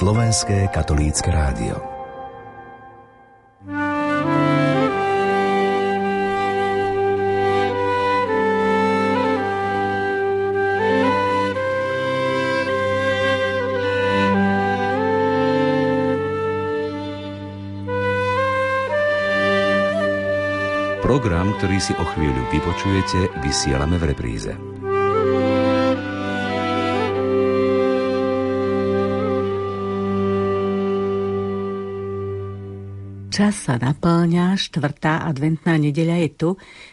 Slovenské katolícke rádio Program, ktorý si o chvíľu vypočujete, vysielame v repríze. Čas sa naplňa, štvrtá adventná nedeľa je tu.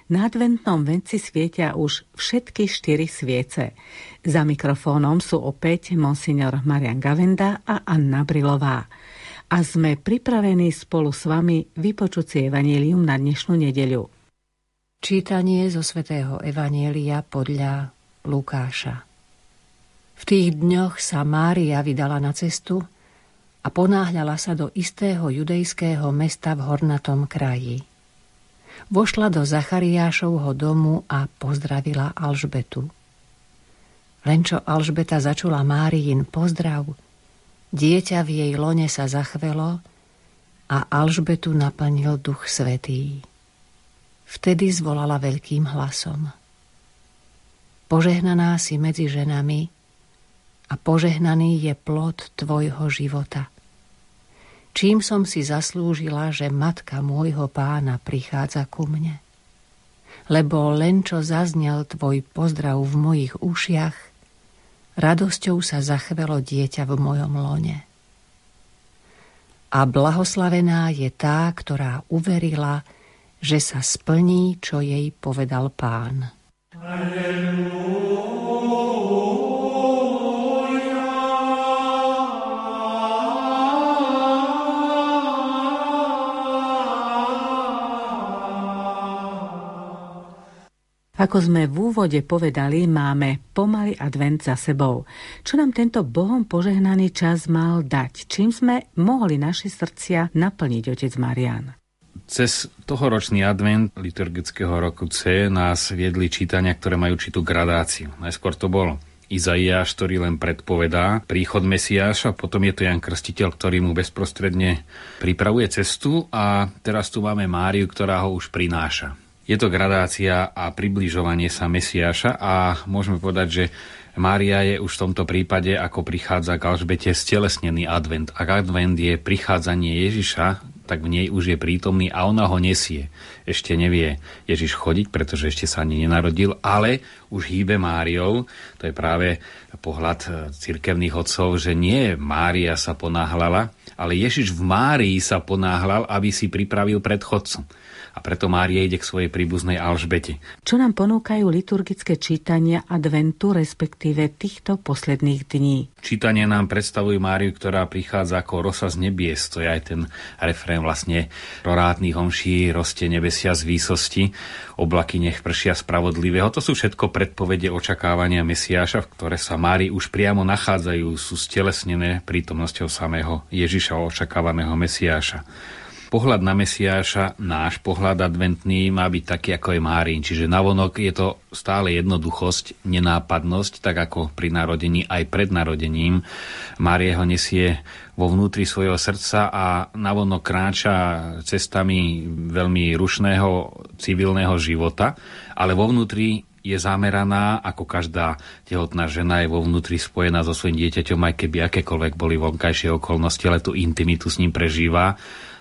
Na adventnom venci svietia už všetky štyri sviece. Za mikrofónom sú opäť monsignor Marian Gavenda a Anna Brilová. A sme pripravení spolu s vami vypočuť si evanílium na dnešnú nedeľu. Čítanie zo svätého Evanielia podľa Lukáša. V tých dňoch sa Mária vydala na cestu a ponáhľala sa do istého judejského mesta v hornatom kraji. Vošla do Zachariášovho domu a pozdravila Alžbetu. Len čo Alžbeta začula Máriin pozdrav, dieťa v jej lone sa zachvelo a Alžbetu naplnil duch svetý. Vtedy zvolala veľkým hlasom. Požehnaná si medzi ženami a požehnaný je plod tvojho života. Čím som si zaslúžila, že matka môjho pána prichádza ku mne? Lebo len čo zaznel tvoj pozdrav v mojich ušiach, radosťou sa zachvelo dieťa v mojom lone. A blahoslavená je tá, ktorá uverila, že sa splní, čo jej povedal pán. Ako sme v úvode povedali, máme pomaly advent za sebou. Čo nám tento Bohom požehnaný čas mal dať? Čím sme mohli naše srdcia naplniť, otec Marian? Cez tohoročný advent liturgického roku C nás viedli čítania, ktoré majú určitú gradáciu. Najskôr to bolo Izaiáš, ktorý len predpovedá príchod Mesiáša, potom je to Jan Krstiteľ, ktorý mu bezprostredne pripravuje cestu a teraz tu máme Máriu, ktorá ho už prináša. Je to gradácia a približovanie sa Mesiáša a môžeme povedať, že Mária je už v tomto prípade, ako prichádza k Alžbete, stelesnený advent. Ak advent je prichádzanie Ježiša, tak v nej už je prítomný a ona ho nesie. Ešte nevie Ježiš chodiť, pretože ešte sa ani nenarodil, ale už hýbe Máriou. To je práve pohľad e, cirkevných otcov, že nie Mária sa ponáhľala, ale Ježiš v Márii sa ponáhľal, aby si pripravil predchodcu a preto Mária ide k svojej príbuznej Alžbete. Čo nám ponúkajú liturgické čítania adventu, respektíve týchto posledných dní? Čítania nám predstavujú Máriu, ktorá prichádza ako rosa z nebies. To je aj ten refrén vlastne rorátnych homší, roste nebesia z výsosti, oblaky nech pršia spravodlivého. To sú všetko predpovede očakávania Mesiáša, v ktoré sa Mári už priamo nachádzajú, sú stelesnené prítomnosťou samého Ježiša, očakávaného Mesiáša pohľad na Mesiáša, náš pohľad adventný, má byť taký, ako je Márin. Čiže navonok je to stále jednoduchosť, nenápadnosť, tak ako pri narodení aj pred narodením. Márie ho nesie vo vnútri svojho srdca a navonok kráča cestami veľmi rušného civilného života, ale vo vnútri je zameraná, ako každá tehotná žena je vo vnútri spojená so svojím dieťaťom, aj keby akékoľvek boli vonkajšie okolnosti, ale tú intimitu s ním prežíva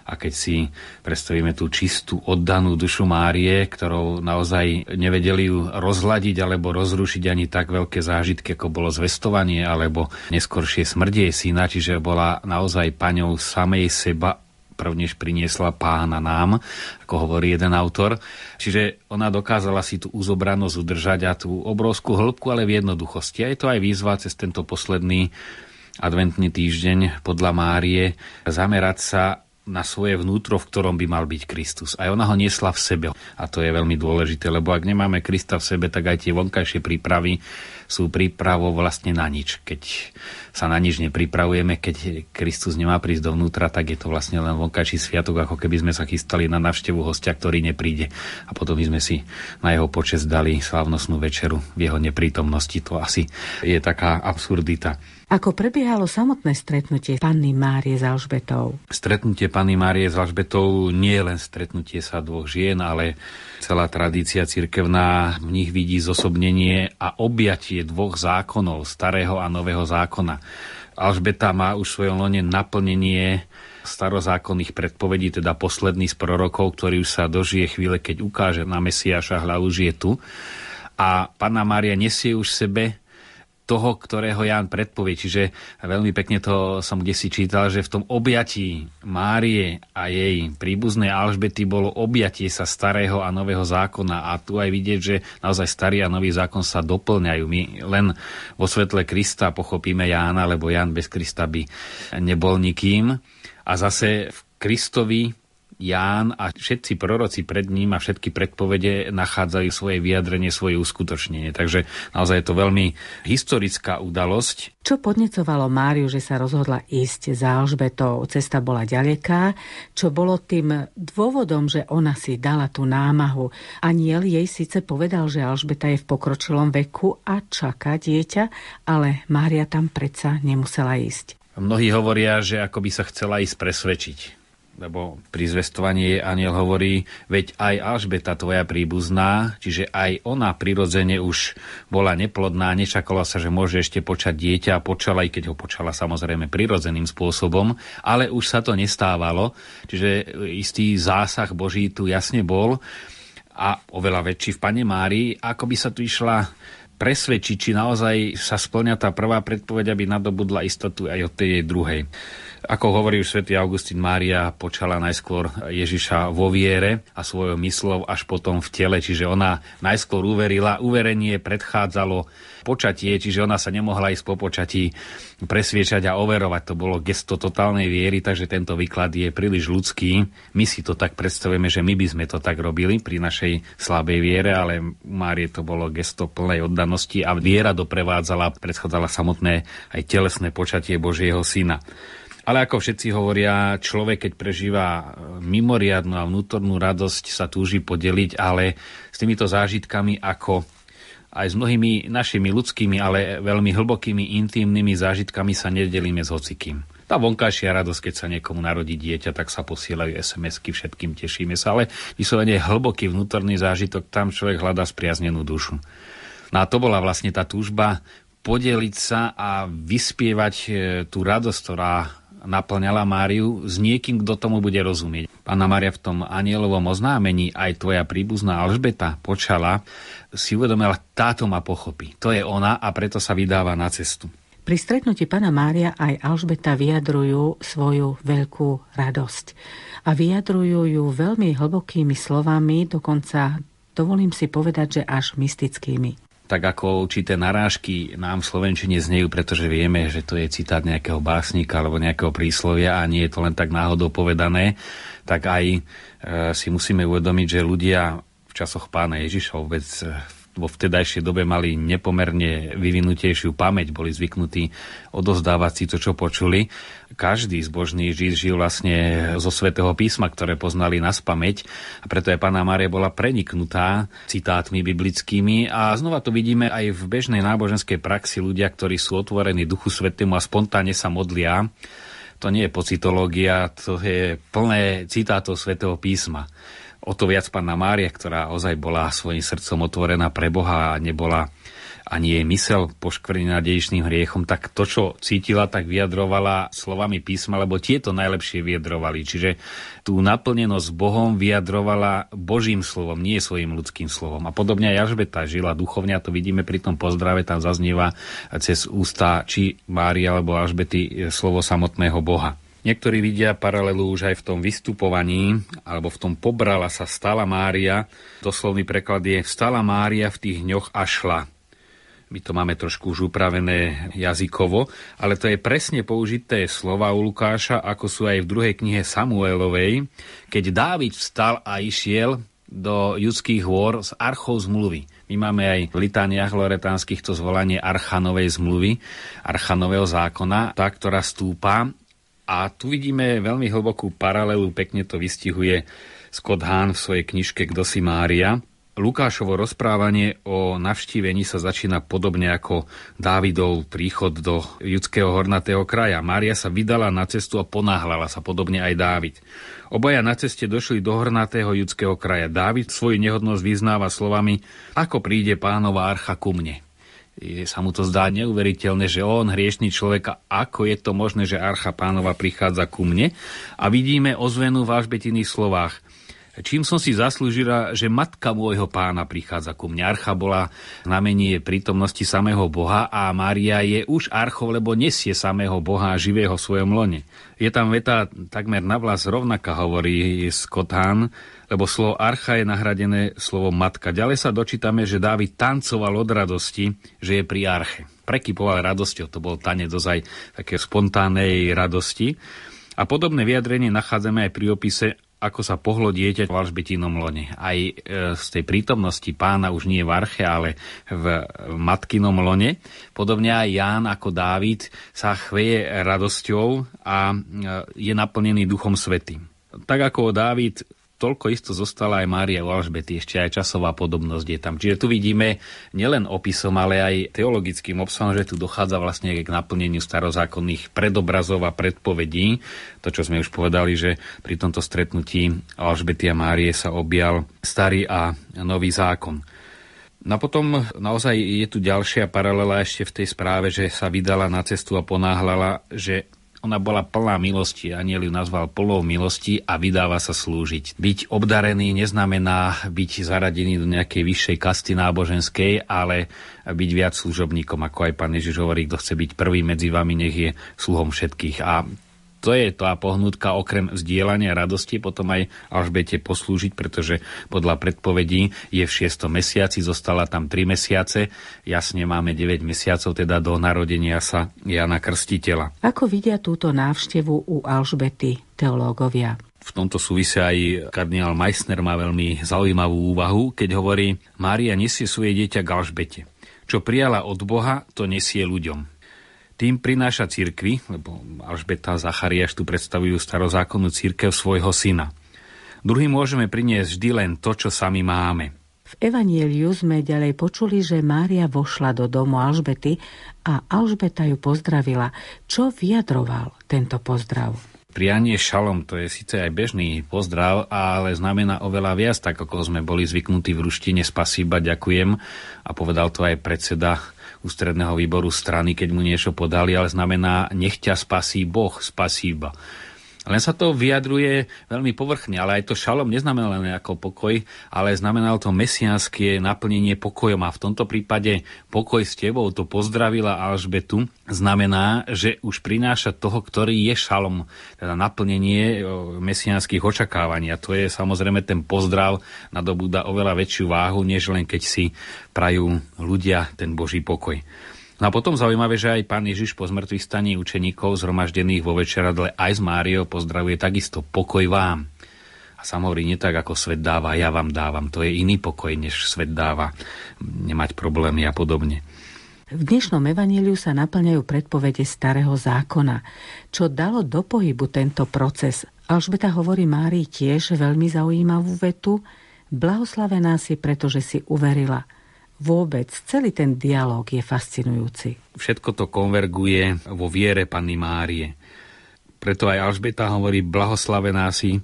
a keď si predstavíme tú čistú, oddanú dušu Márie, ktorou naozaj nevedeli ju rozhľadiť alebo rozrušiť ani tak veľké zážitky, ako bolo zvestovanie alebo neskoršie smrdie syna, čiže bola naozaj paňou samej seba prvnež priniesla pána nám, ako hovorí jeden autor. Čiže ona dokázala si tú uzobranosť udržať a tú obrovskú hĺbku, ale v jednoduchosti. A je to aj výzva cez tento posledný adventný týždeň podľa Márie zamerať sa na svoje vnútro, v ktorom by mal byť Kristus. Aj ona ho niesla v sebe. A to je veľmi dôležité, lebo ak nemáme Krista v sebe, tak aj tie vonkajšie prípravy sú prípravou vlastne na nič. Keď sa na nič nepripravujeme, keď Kristus nemá prísť dovnútra, tak je to vlastne len vonkajší sviatok, ako keby sme sa chystali na návštevu hostia, ktorý nepríde. A potom by sme si na jeho počest dali slávnostnú večeru v jeho neprítomnosti. To asi je taká absurdita. Ako prebiehalo samotné stretnutie panny Márie s Alžbetou? Stretnutie panny Márie s Alžbetou nie je len stretnutie sa dvoch žien, ale celá tradícia cirkevná v nich vidí zosobnenie a objatie dvoch zákonov, starého a nového zákona. Alžbeta má už svojom lone naplnenie starozákonných predpovedí, teda posledný z prorokov, ktorý už sa dožije chvíle, keď ukáže na Mesiaša hľa už je tu. A Panna Mária nesie už sebe toho, ktorého Ján predpovie. Čiže veľmi pekne to som kde si čítal, že v tom objatí Márie a jej príbuznej Alžbety bolo objatie sa starého a nového zákona. A tu aj vidieť, že naozaj starý a nový zákon sa doplňajú. My len vo svetle Krista pochopíme Jána, lebo Ján bez Krista by nebol nikým. A zase v Kristovi Ján a všetci proroci pred ním a všetky predpovede nachádzajú svoje vyjadrenie, svoje uskutočnenie. Takže naozaj je to veľmi historická udalosť. Čo podnecovalo Máriu, že sa rozhodla ísť za Alžbetou? Cesta bola ďaleká. Čo bolo tým dôvodom, že ona si dala tú námahu? Aniel jej síce povedal, že Alžbeta je v pokročilom veku a čaká dieťa, ale Mária tam predsa nemusela ísť. Mnohí hovoria, že ako by sa chcela ísť presvedčiť lebo pri zvestovaní aniel hovorí, veď aj Alžbeta tvoja príbuzná, čiže aj ona prirodzene už bola neplodná, nečakala sa, že môže ešte počať dieťa a počala, aj keď ho počala samozrejme prirodzeným spôsobom, ale už sa to nestávalo, čiže istý zásah Boží tu jasne bol. A oveľa väčší v Pane Márii, ako by sa tu išla presvedčiť, či naozaj sa splňa tá prvá predpoveď, aby nadobudla istotu aj od tej druhej. Ako hovorí už svätý Augustín Mária, počala najskôr Ježiša vo viere a svojou myslou až potom v tele, čiže ona najskôr uverila. Uverenie predchádzalo počatie, čiže ona sa nemohla ísť po počatí presviečať a overovať. To bolo gesto totálnej viery, takže tento výklad je príliš ľudský. My si to tak predstavujeme, že my by sme to tak robili pri našej slabej viere, ale Márie to bolo gesto plnej oddanosti a viera doprevádzala, predchádzala samotné aj telesné počatie Božieho syna. Ale ako všetci hovoria, človek, keď prežíva e, mimoriadnu a vnútornú radosť, sa túži podeliť, ale s týmito zážitkami ako aj s mnohými našimi ľudskými, ale veľmi hlbokými, intimnými zážitkami sa nedelíme s hocikým. Tá vonkajšia radosť, keď sa niekomu narodí dieťa, tak sa posielajú SMS-ky, všetkým tešíme sa, ale vyslovene hlboký vnútorný zážitok, tam človek hľadá spriaznenú dušu. No a to bola vlastne tá túžba podeliť sa a vyspievať e, tú radosť, ktorá naplňala Máriu s niekým, kto tomu bude rozumieť. Pána Mária v tom anielovom oznámení aj tvoja príbuzná Alžbeta počala, si uvedomila, táto ma pochopí. To je ona a preto sa vydáva na cestu. Pri stretnutí pána Mária aj Alžbeta vyjadrujú svoju veľkú radosť. A vyjadrujú ju veľmi hlbokými slovami, dokonca dovolím si povedať, že až mystickými tak ako určité narážky nám v Slovenčine znejú, pretože vieme, že to je citát nejakého básnika alebo nejakého príslovia a nie je to len tak náhodou povedané, tak aj e, si musíme uvedomiť, že ľudia v časoch pána Ježiša vôbec v vo vtedajšej dobe mali nepomerne vyvinutejšiu pamäť, boli zvyknutí odozdávať si to, čo počuli. Každý zbožný žid žil vlastne zo svätého písma, ktoré poznali na spameť a preto aj pána Mária bola preniknutá citátmi biblickými a znova to vidíme aj v bežnej náboženskej praxi ľudia, ktorí sú otvorení Duchu Svetému a spontánne sa modlia. To nie je pocitológia, to je plné citátov svätého písma o to viac panna Mária, ktorá ozaj bola svojim srdcom otvorená pre Boha a nebola ani jej mysel poškvrnená dejišným hriechom, tak to, čo cítila, tak vyjadrovala slovami písma, lebo tieto najlepšie vyjadrovali. Čiže tú naplnenosť Bohom vyjadrovala Božím slovom, nie svojim ľudským slovom. A podobne aj Alžbeta žila duchovne, a to vidíme pri tom pozdrave, tam zaznieva cez ústa či Mária alebo Alžbety slovo samotného Boha. Niektorí vidia paralelu už aj v tom vystupovaní, alebo v tom pobrala sa stala Mária. Doslovný preklad je stala Mária v tých dňoch a šla. my to máme trošku už upravené jazykovo, ale to je presne použité slova u Lukáša, ako sú aj v druhej knihe Samuelovej, keď Dávid vstal a išiel do judských hôr z archov zmluvy. My máme aj v litániach loretánskych to zvolanie archanovej zmluvy, archanového zákona, tá, ktorá stúpa. A tu vidíme veľmi hlbokú paralelu, pekne to vystihuje Scott Hahn v svojej knižke Kdo si Mária, Lukášovo rozprávanie o navštívení sa začína podobne ako Dávidov príchod do judského hornatého kraja. Mária sa vydala na cestu a ponáhľala sa podobne aj Dávid. Obaja na ceste došli do hornatého judského kraja. Dávid svoju nehodnosť vyznáva slovami, ako príde pánova archa ku mne. Je, sa mu to zdá neuveriteľné, že on, hriešný človek, ako je to možné, že archa pánova prichádza ku mne? A vidíme ozvenu v Alžbetiných slovách čím som si zaslúžila, že matka môjho pána prichádza ku mne. Archa bola znamenie prítomnosti samého Boha a Mária je už archou, lebo nesie samého Boha živého v svojom lone. Je tam veta takmer na vlas rovnaká, hovorí Skotán, lebo slovo archa je nahradené slovo matka. Ďalej sa dočítame, že Dávid tancoval od radosti, že je pri arche. Prekypoval radosťou, to bol tanec ozaj také spontánnej radosti. A podobné vyjadrenie nachádzame aj pri opise ako sa pohlo dieťa v Alžbetinom lone. Aj e, z tej prítomnosti pána už nie v arche, ale v matkinom lone. Podobne aj Ján ako Dávid sa chveje radosťou a e, je naplnený Duchom Svetým. Tak ako Dávid toľko isto zostala aj Mária u Alžbety, ešte aj časová podobnosť je tam. Čiže tu vidíme nielen opisom, ale aj teologickým obsahom, že tu dochádza vlastne k naplneniu starozákonných predobrazov a predpovedí. To, čo sme už povedali, že pri tomto stretnutí Alžbety a Márie sa objal starý a nový zákon. No potom naozaj je tu ďalšia paralela ešte v tej správe, že sa vydala na cestu a ponáhľala, že ona bola plná milosti, aniel ju nazval plnou milosti a vydáva sa slúžiť. Byť obdarený neznamená byť zaradený do nejakej vyššej kasty náboženskej, ale byť viac služobníkom, ako aj pán Ježiš hovorí, kto chce byť prvý medzi vami, nech je sluhom všetkých. A to je tá pohnutka okrem vzdielania radosti, potom aj Alžbete poslúžiť, pretože podľa predpovedí je v 6. mesiaci, zostala tam 3 mesiace, jasne máme 9 mesiacov, teda do narodenia sa Jana Krstiteľa. Ako vidia túto návštevu u Alžbety teológovia? V tomto súvise aj kardinál Meissner má veľmi zaujímavú úvahu, keď hovorí, Mária nesie svoje dieťa k Alžbete. Čo prijala od Boha, to nesie ľuďom. Tým prináša církvi, lebo Alžbeta a Zachariáš tu predstavujú starozákonnú církev svojho syna. Druhým môžeme priniesť vždy len to, čo sami máme. V Evanieliu sme ďalej počuli, že Mária vošla do domu Alžbety a Alžbeta ju pozdravila. Čo vyjadroval tento pozdrav? Prianie šalom to je síce aj bežný pozdrav, ale znamená oveľa viac, tak ako sme boli zvyknutí v ruštine spasíba, ďakujem. A povedal to aj predseda ústredného výboru strany, keď mu niečo podali, ale znamená nech ťa spasí Boh, spasíba. Len sa to vyjadruje veľmi povrchne, ale aj to šalom neznamená len ako pokoj, ale znamenalo to mesiánske naplnenie pokojom a v tomto prípade pokoj s tebou, to pozdravila Alžbetu, znamená, že už prináša toho, ktorý je šalom, teda naplnenie mesiánskych očakávaní. A to je samozrejme ten pozdrav nadobúda oveľa väčšiu váhu, než len keď si prajú ľudia ten Boží pokoj. No a potom zaujímavé, že aj pán Ježiš po zmrtvých staní učeníkov zhromaždených vo večeradle aj z Máriou pozdravuje takisto pokoj vám. A sám hovorí, nie tak ako svet dáva, ja vám dávam. To je iný pokoj, než svet dáva. Nemať problémy a podobne. V dnešnom evaníliu sa naplňajú predpovede starého zákona. Čo dalo do pohybu tento proces? Alžbeta hovorí Márii tiež veľmi zaujímavú vetu. Blahoslavená si, pretože si uverila – vôbec celý ten dialog je fascinujúci. Všetko to konverguje vo viere Panny Márie. Preto aj Alžbeta hovorí, blahoslavená si,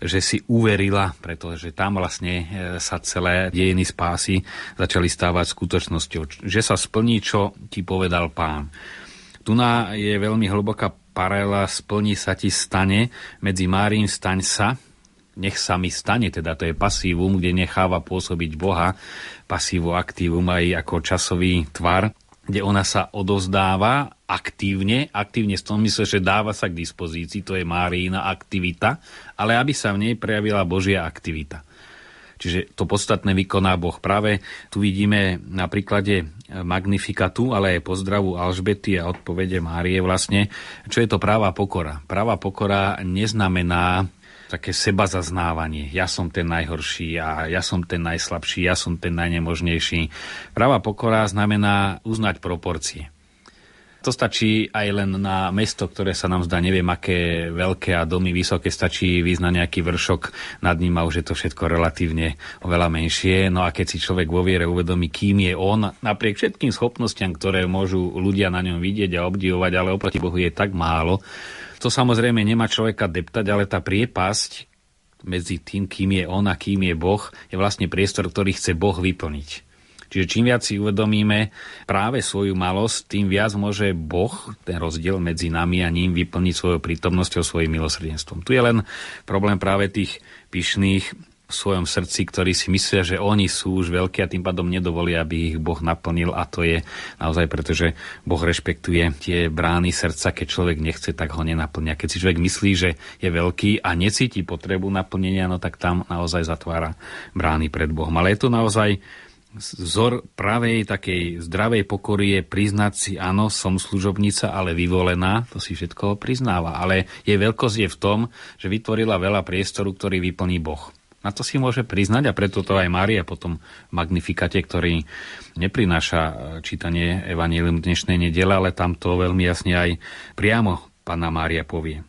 že si uverila, pretože tam vlastne e, sa celé dejiny spásy začali stávať skutočnosťou. Že sa splní, čo ti povedal pán. Tu je veľmi hlboká paralela, splní sa ti stane, medzi Márim staň sa, nech sa mi stane, teda to je pasívum, kde necháva pôsobiť Boha, pasívo aktívum aj ako časový tvar, kde ona sa odozdáva aktívne, aktívne v tom mysle, že dáva sa k dispozícii, to je Márína aktivita, ale aby sa v nej prejavila Božia aktivita. Čiže to podstatné vykoná Boh. Práve tu vidíme na príklade Magnifikatu, ale aj pozdravu Alžbety a odpovede Márie vlastne, čo je to práva pokora. Práva pokora neznamená také seba zaznávanie. Ja som ten najhorší a ja som ten najslabší, ja som ten najnemožnejší. Práva pokora znamená uznať proporcie. To stačí aj len na mesto, ktoré sa nám zdá neviem aké veľké a domy vysoké, stačí vyznať nejaký vršok nad ním a už je to všetko relatívne oveľa menšie. No a keď si človek vo viere uvedomí, kým je on, napriek všetkým schopnostiam, ktoré môžu ľudia na ňom vidieť a obdivovať, ale oproti Bohu je tak málo, to samozrejme nemá človeka deptať, ale tá priepasť medzi tým, kým je on a kým je Boh, je vlastne priestor, ktorý chce Boh vyplniť. Čiže čím viac si uvedomíme práve svoju malosť, tým viac môže Boh, ten rozdiel medzi nami a ním, vyplniť svojou prítomnosťou, svojim milosrdenstvom. Tu je len problém práve tých pyšných v svojom srdci, ktorí si myslia, že oni sú už veľkí a tým pádom nedovolia, aby ich Boh naplnil a to je naozaj preto, že Boh rešpektuje tie brány srdca, keď človek nechce, tak ho nenaplňa. Keď si človek myslí, že je veľký a necíti potrebu naplnenia, no tak tam naozaj zatvára brány pred Bohom. Ale je to naozaj Vzor pravej takej zdravej pokory je priznať si, áno, som služobnica, ale vyvolená, to si všetko priznáva. Ale jej veľkosť je v tom, že vytvorila veľa priestoru, ktorý vyplní Boh. Na to si môže priznať a preto to aj Mária potom v Magnifikate, ktorý neprináša e, čítanie Evangelium dnešnej nedele, ale tam to veľmi jasne aj priamo Pána Mária povie.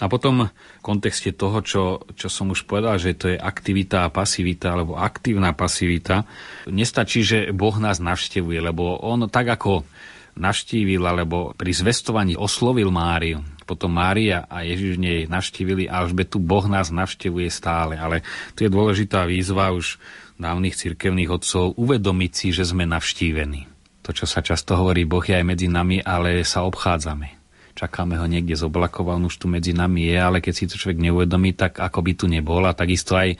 A potom v kontexte toho, čo, čo som už povedal, že to je aktivita a pasivita, alebo aktívna pasivita, nestačí, že Boh nás navštevuje, lebo on tak ako navštívil, alebo pri zvestovaní oslovil Máriu, potom Mária a Ježiš nej navštívili a tu Boh nás navštevuje stále. Ale tu je dôležitá výzva už dávnych cirkevných otcov uvedomiť si, že sme navštívení. To, čo sa často hovorí, Boh je aj medzi nami, ale sa obchádzame čakáme ho niekde z oblakov, on už tu medzi nami je, ale keď si to človek neuvedomí, tak ako by tu nebol. A takisto aj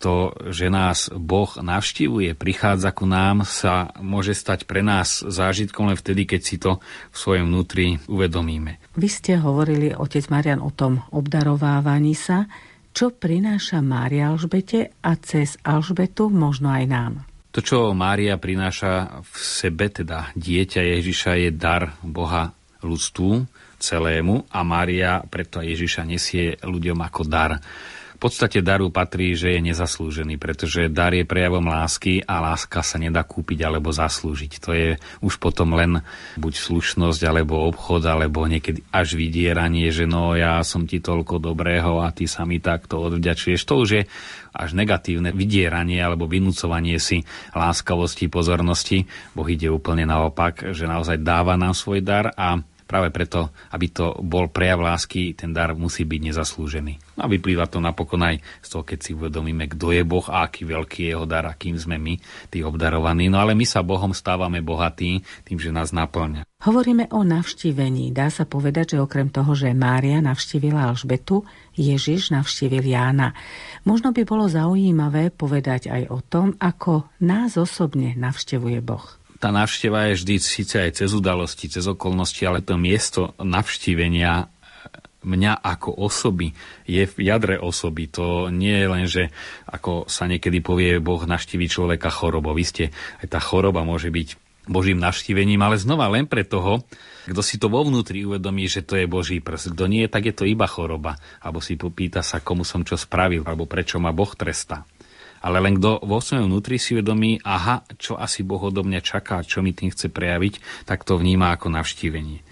to, že nás Boh navštívuje, prichádza ku nám, sa môže stať pre nás zážitkom len vtedy, keď si to v svojom vnútri uvedomíme. Vy ste hovorili, otec Marian, o tom obdarovávaní sa, čo prináša Mária Alžbete a cez Alžbetu možno aj nám. To, čo Mária prináša v sebe, teda dieťa Ježiša, je dar Boha ľudstvu, celému a Mária preto Ježiša nesie ľuďom ako dar. Podstate daru patrí, že je nezaslúžený, pretože dar je prejavom lásky a láska sa nedá kúpiť alebo zaslúžiť. To je už potom len buď slušnosť, alebo obchod, alebo niekedy až vydieranie, že no ja som ti toľko dobrého a ty sa mi takto odvďačuješ. To už je až negatívne vydieranie alebo vynúcovanie si láskavosti, pozornosti. Boh ide úplne naopak, že naozaj dáva nám svoj dar a Práve preto, aby to bol prejav lásky, ten dar musí byť nezaslúžený. A vyplýva to napokon aj z toho, keď si uvedomíme, kto je Boh a aký veľký je jeho dar a kým sme my, tí obdarovaní. No ale my sa Bohom stávame bohatí tým, že nás naplňa. Hovoríme o navštívení. Dá sa povedať, že okrem toho, že Mária navštívila Alžbetu, Ježiš navštívil Jána. Možno by bolo zaujímavé povedať aj o tom, ako nás osobne navštevuje Boh tá návšteva je vždy síce aj cez udalosti, cez okolnosti, ale to miesto navštívenia mňa ako osoby je v jadre osoby. To nie je len, že ako sa niekedy povie, Boh navštíví človeka chorobou. Vy ste, aj tá choroba môže byť Božím navštívením, ale znova len pre toho, kto si to vo vnútri uvedomí, že to je Boží prst. Kto nie, tak je to iba choroba. Alebo si popýta sa, komu som čo spravil, alebo prečo ma Boh trestá. Ale len kto vo svojom vnútri si uvedomí, aha, čo asi Boh odo mňa čaká, čo mi tým chce prejaviť, tak to vníma ako navštívenie.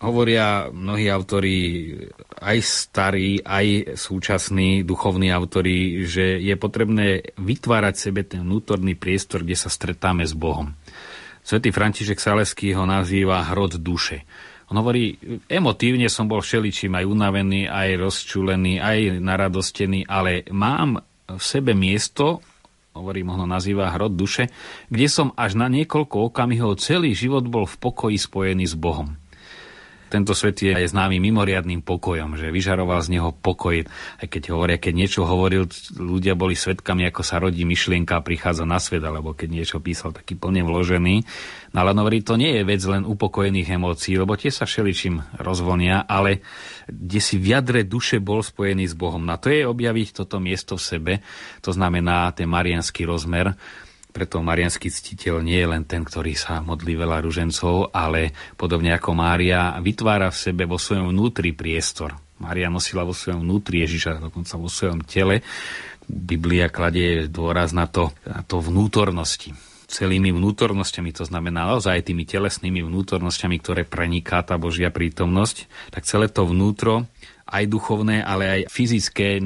Hovoria mnohí autori, aj starí, aj súčasní duchovní autori, že je potrebné vytvárať sebe ten vnútorný priestor, kde sa stretáme s Bohom. Svetý František Saleský ho nazýva hrod duše. On hovorí, emotívne som bol všeličím aj unavený, aj rozčulený, aj naradostený, ale mám v sebe miesto, hovorím, ho nazýva hrod duše, kde som až na niekoľko okamihov celý život bol v pokoji spojený s Bohom. Tento svet je aj známy mimoriadným pokojom, že vyžaroval z neho pokoj. Aj keď hovoria, keď niečo hovoril, ľudia boli svetkami, ako sa rodí myšlienka a prichádza na svet, alebo keď niečo písal taký plne vložený. No ale hovorí, to nie je vec len upokojených emócií, lebo tie sa všeličím rozvonia, ale kde si v jadre duše bol spojený s Bohom. Na to je objaviť toto miesto v sebe, to znamená ten marianský rozmer, preto marianský ctiteľ nie je len ten, ktorý sa modlí veľa ružencov, ale podobne ako Mária vytvára v sebe vo svojom vnútri priestor. Mária nosila vo svojom vnútri Ježiša, dokonca vo svojom tele. Biblia kladie dôraz na to, na to vnútornosti celými vnútornosťami, to znamená naozaj tými telesnými vnútornosťami, ktoré preniká tá Božia prítomnosť, tak celé to vnútro aj duchovné, ale aj fyzické,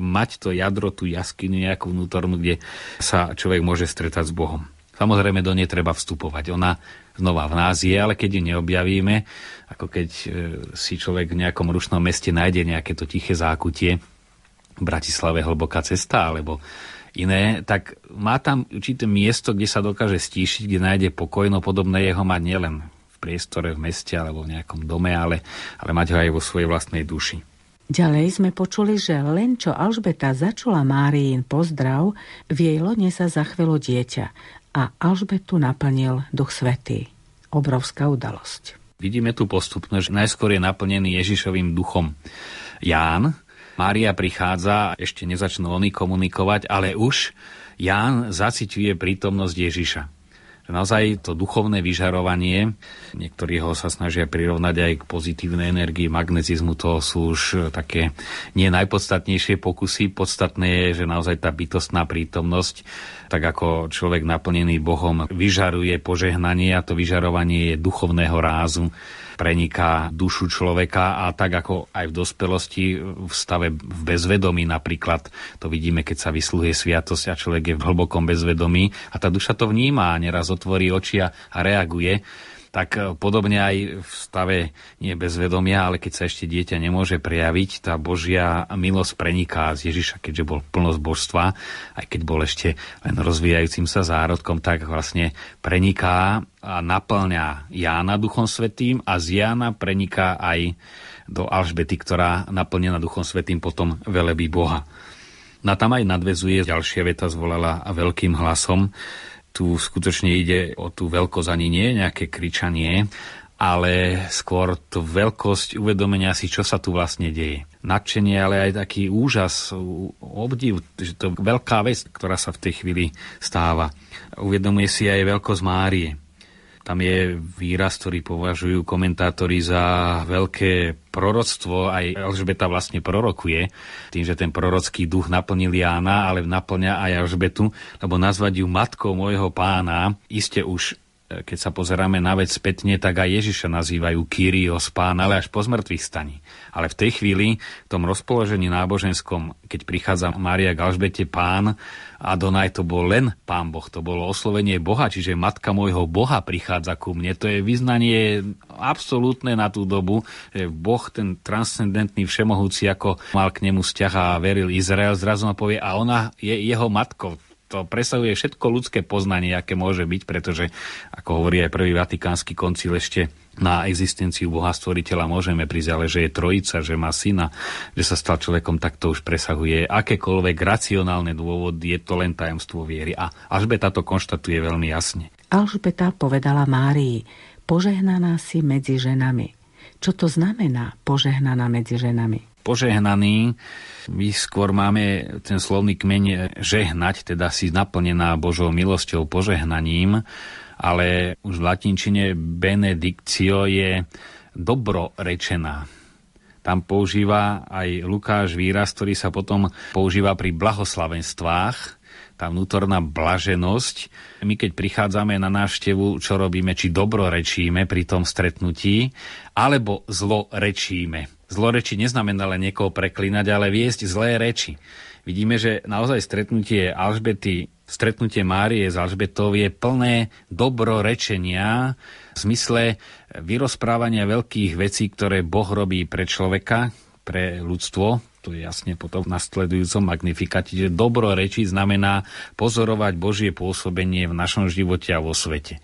mať to jadro, tú jaskyňu nejakú vnútornú, kde sa človek môže stretať s Bohom. Samozrejme, do nej treba vstupovať. Ona znova v nás je, ale keď ju neobjavíme, ako keď e, si človek v nejakom rušnom meste nájde nejaké to tiché zákutie, v Bratislave hlboká cesta, alebo iné, tak má tam určité miesto, kde sa dokáže stíšiť, kde nájde pokoj, no podobné jeho mať nielen priestore, v meste alebo v nejakom dome, ale, ale mať ho aj vo svojej vlastnej duši. Ďalej sme počuli, že len čo Alžbeta začula Máriin pozdrav, v jej lone sa zachvelo dieťa a Alžbetu naplnil Duch Svetý. Obrovská udalosť. Vidíme tu postupne, že najskôr je naplnený Ježišovým duchom Ján. Mária prichádza, ešte nezačnú oni komunikovať, ale už Ján zaciťuje prítomnosť Ježiša naozaj to duchovné vyžarovanie, niektorí ho sa snažia prirovnať aj k pozitívnej energii magnetizmu, to sú už také nie najpodstatnejšie pokusy. Podstatné je, že naozaj tá bytostná prítomnosť, tak ako človek naplnený Bohom vyžaruje požehnanie a to vyžarovanie je duchovného rázu preniká dušu človeka a tak ako aj v dospelosti v stave v bezvedomí napríklad, to vidíme, keď sa vysluhuje sviatosť a človek je v hlbokom bezvedomí a tá duša to vníma a neraz otvorí oči a reaguje tak e, podobne aj v stave nie bezvedomia, ale keď sa ešte dieťa nemôže prejaviť, tá Božia milosť preniká z Ježiša, keďže bol plnosť božstva, aj keď bol ešte len rozvíjajúcim sa zárodkom, tak vlastne preniká a naplňa Jána Duchom Svetým a z Jána preniká aj do Alžbety, ktorá naplnená Duchom Svetým potom velebí Boha. Na tam aj nadvezuje, ďalšia veta zvolala veľkým hlasom, tu skutočne ide o tú veľkosť, ani nie nejaké kričanie, ale skôr tú veľkosť uvedomenia si, čo sa tu vlastne deje. Nadšenie, ale aj taký úžas, obdiv, že to je veľká vec, ktorá sa v tej chvíli stáva. Uvedomuje si aj veľkosť Márie. Tam je výraz, ktorý považujú komentátori za veľké proroctvo. Aj Alžbeta vlastne prorokuje tým, že ten prorocký duch naplnil Jána, ale naplňa aj Alžbetu, lebo nazvať ju matkou môjho pána, iste už keď sa pozeráme na vec spätne, tak aj Ježiša nazývajú Kyrios, pán, ale až po zmrtvých staní. Ale v tej chvíli, v tom rozpoložení náboženskom, keď prichádza Mária k Alžbete pán, Adonaj to bol len pán Boh, to bolo oslovenie Boha, čiže matka môjho Boha prichádza ku mne. To je vyznanie absolútne na tú dobu, že Boh, ten transcendentný všemohúci, ako mal k nemu vzťah a veril Izrael, zrazu ma povie, a ona je jeho matkou to presahuje všetko ľudské poznanie, aké môže byť, pretože, ako hovorí aj prvý vatikánsky koncil, ešte na existenciu Boha stvoriteľa môžeme prísť, ale že je trojica, že má syna, že sa stal človekom, tak to už presahuje akékoľvek racionálne dôvody, je to len tajomstvo viery. A Alžbeta to konštatuje veľmi jasne. Alžbeta povedala Márii, požehnaná si medzi ženami. Čo to znamená požehnaná medzi ženami? Požehnaný. My skôr máme ten slovný kmeň žehnať, teda si naplnená Božou milosťou, požehnaním, ale už v latinčine benedictio je dobrorečená. Tam používa aj Lukáš výraz, ktorý sa potom používa pri blahoslavenstvách, tá vnútorná blaženosť. My keď prichádzame na návštevu, čo robíme, či dobrorečíme pri tom stretnutí, alebo zlorečíme. Zloreči neznamená len niekoho preklinať, ale viesť zlé reči. Vidíme, že naozaj stretnutie Alžbety, stretnutie Márie s Alžbetou je plné dobrorečenia v zmysle vyrozprávania veľkých vecí, ktoré Boh robí pre človeka, pre ľudstvo, to je jasne potom v nasledujúcom magnifikati, že dobro reči znamená pozorovať Božie pôsobenie v našom živote a vo svete.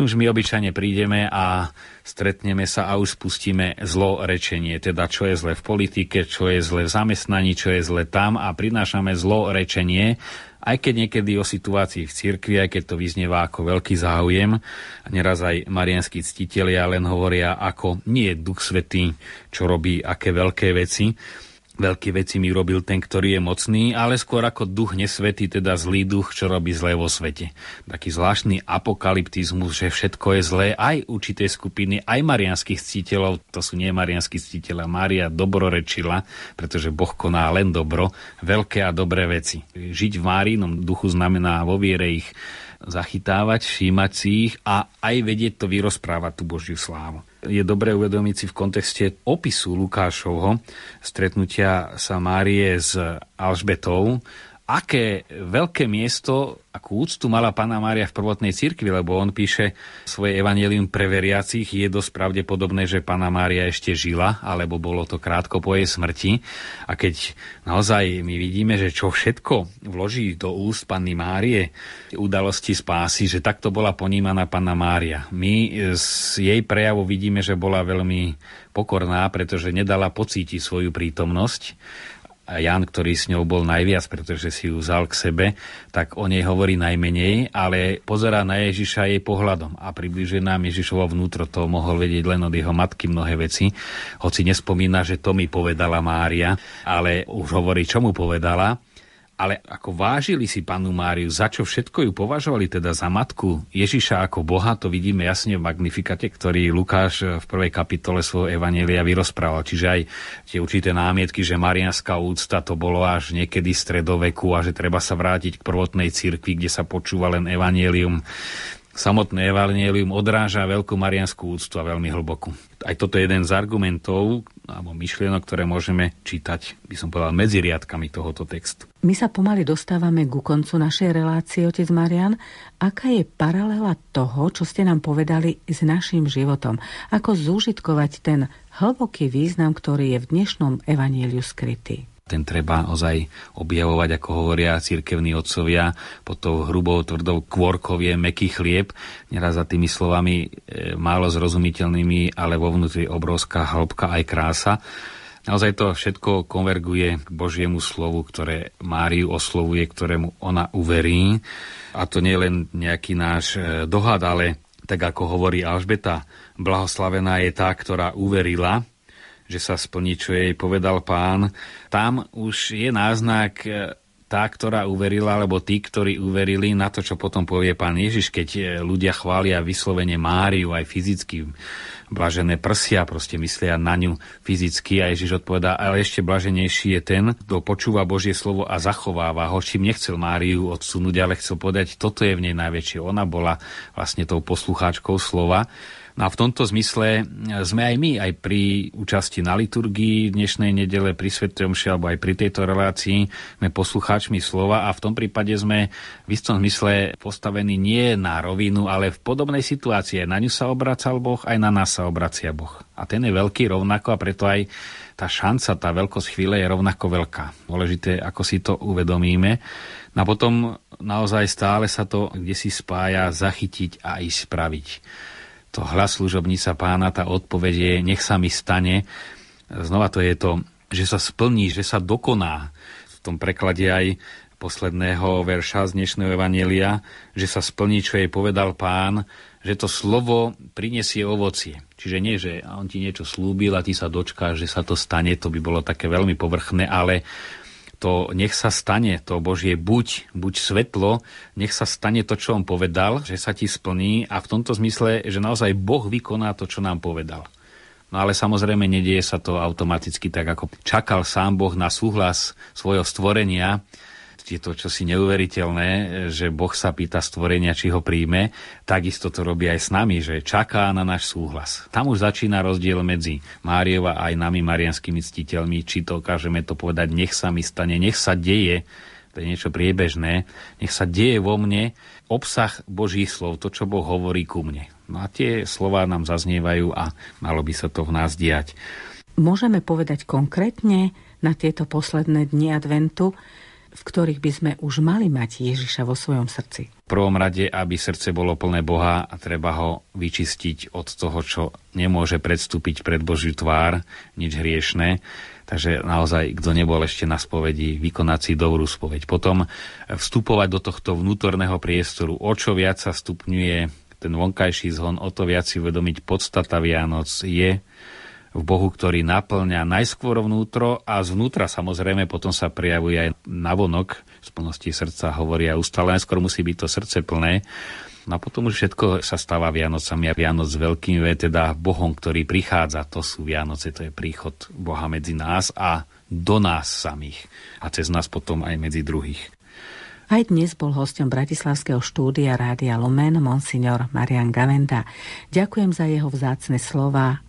No už my obyčajne prídeme a stretneme sa a už spustíme zlo rečenie, teda čo je zle v politike, čo je zle v zamestnaní, čo je zle tam a prinášame zlo rečenie aj keď niekedy o situácii v cirkvi, aj keď to vyznieva ako veľký záujem, a neraz aj marianskí ctitelia len hovoria, ako nie je Duch Svetý, čo robí aké veľké veci, veľké veci mi robil ten, ktorý je mocný, ale skôr ako duch nesvetý, teda zlý duch, čo robí zlé vo svete. Taký zvláštny apokalyptizmus, že všetko je zlé, aj určitej skupiny, aj marianských ctiteľov, to sú nie marianskí ctiteľa, Mária dobrorečila, pretože Boh koná len dobro, veľké a dobré veci. Žiť v Márinom duchu znamená vo viere ich zachytávať, všímať si ich a aj vedieť to vyrozprávať tú Božiu slávu. Je dobré uvedomiť si v kontexte opisu Lukášovho stretnutia sa Márie s Alžbetou, aké veľké miesto, akú úctu mala Pána Mária v prvotnej cirkvi, lebo on píše svoje evanelium pre veriacich, je dosť pravdepodobné, že Pána Mária ešte žila, alebo bolo to krátko po jej smrti. A keď naozaj my vidíme, že čo všetko vloží do úst Panny Márie, udalosti spásy, že takto bola ponímaná Panna Mária. My z jej prejavu vidíme, že bola veľmi pokorná, pretože nedala pocítiť svoju prítomnosť Jan, ktorý s ňou bol najviac, pretože si ju vzal k sebe, tak o nej hovorí najmenej, ale pozerá na Ježiša jej pohľadom a približuje nám Ježišovo vnútro, to mohol vedieť len od jeho matky mnohé veci, hoci nespomína, že to mi povedala Mária, ale už hovorí, čo mu povedala ale ako vážili si panu Máriu, za čo všetko ju považovali teda za matku Ježiša ako Boha, to vidíme jasne v Magnifikate, ktorý Lukáš v prvej kapitole svojho Evanielia vyrozprával. Čiže aj tie určité námietky, že marianská úcta to bolo až niekedy stredoveku a že treba sa vrátiť k prvotnej cirkvi, kde sa počúva len Evanielium samotné evanelium odráža veľkú marianskú úctu a veľmi hlbokú. Aj toto je jeden z argumentov alebo myšlienok, ktoré môžeme čítať, by som povedal, medzi riadkami tohoto textu. My sa pomaly dostávame ku koncu našej relácie, otec Marian. Aká je paralela toho, čo ste nám povedali s našim životom? Ako zúžitkovať ten hlboký význam, ktorý je v dnešnom evaníliu skrytý? Ten treba ozaj objavovať, ako hovoria cirkevní otcovia, pod tou hrubou, tvrdou kvorkou je meký chlieb, neraz za tými slovami e, málo zrozumiteľnými, ale vo vnútri obrovská hĺbka aj krása. Naozaj to všetko konverguje k Božiemu slovu, ktoré Máriu oslovuje, ktorému ona uverí. A to nie len nejaký náš e, dohad, ale tak ako hovorí Alžbeta, blahoslavená je tá, ktorá uverila, že sa splní, čo jej povedal pán. Tam už je náznak e, tá, ktorá uverila, alebo tí, ktorí uverili na to, čo potom povie pán Ježiš, keď e, ľudia chvália vyslovene Máriu aj fyzicky, blažené prsia, proste myslia na ňu fyzicky a Ježiš odpovedá, ale ešte blaženejší je ten, kto počúva Božie slovo a zachováva ho, čím nechcel Máriu odsunúť, ale chcel povedať, toto je v nej najväčšie. Ona bola vlastne tou poslucháčkou slova No a v tomto zmysle sme aj my, aj pri účasti na liturgii dnešnej nedele, pri Svetomši alebo aj pri tejto relácii, sme poslucháčmi slova a v tom prípade sme v istom zmysle postavení nie na rovinu, ale v podobnej situácii. Na ňu sa obracal Boh, aj na nás sa obracia Boh. A ten je veľký rovnako a preto aj tá šanca, tá veľkosť chvíle je rovnako veľká. Dôležité, ako si to uvedomíme. No a potom naozaj stále sa to kde si spája zachytiť a ísť spraviť to hlas služobníca pána, tá odpoveď je, nech sa mi stane. Znova to je to, že sa splní, že sa dokoná. V tom preklade aj posledného verša z dnešného Evanelia, že sa splní, čo jej povedal pán, že to slovo prinesie ovocie. Čiže nie, že on ti niečo slúbil a ty sa dočkáš, že sa to stane, to by bolo také veľmi povrchné, ale to nech sa stane, to Božie buď, buď svetlo, nech sa stane to, čo on povedal, že sa ti splní a v tomto zmysle, že naozaj Boh vykoná to, čo nám povedal. No ale samozrejme nedieje sa to automaticky tak, ako čakal sám Boh na súhlas svojho stvorenia, je to čosi neuveriteľné, že Boh sa pýta stvorenia, či ho príjme, takisto to robí aj s nami, že čaká na náš súhlas. Tam už začína rozdiel medzi Máriou a aj nami marianskými ctiteľmi, či to dokážeme to povedať, nech sa mi stane, nech sa deje, to je niečo priebežné, nech sa deje vo mne obsah Božích slov, to, čo Boh hovorí ku mne. No a tie slova nám zaznievajú a malo by sa to v nás diať. Môžeme povedať konkrétne, na tieto posledné dni adventu, v ktorých by sme už mali mať Ježiša vo svojom srdci? V prvom rade, aby srdce bolo plné Boha a treba ho vyčistiť od toho, čo nemôže predstúpiť pred Božiu tvár, nič hriešné. Takže naozaj, kto nebol ešte na spovedi, vykonať si dobrú spoveď. Potom vstupovať do tohto vnútorného priestoru. O čo viac sa stupňuje ten vonkajší zhon, o to viac si uvedomiť podstata Vianoc je v Bohu, ktorý naplňa najskôr vnútro a zvnútra samozrejme potom sa prijavuje aj navonok z plnosti srdca, hovoria ustále, najskôr musí byť to srdce plné. No a potom už všetko sa stáva Vianocami a Vianoc s veľkým V, teda Bohom, ktorý prichádza. To sú Vianoce, to je príchod Boha medzi nás a do nás samých. A cez nás potom aj medzi druhých. Aj dnes bol hostom Bratislavského štúdia Rádia Lumen monsignor Marian Gavenda. Ďakujem za jeho vzácne slova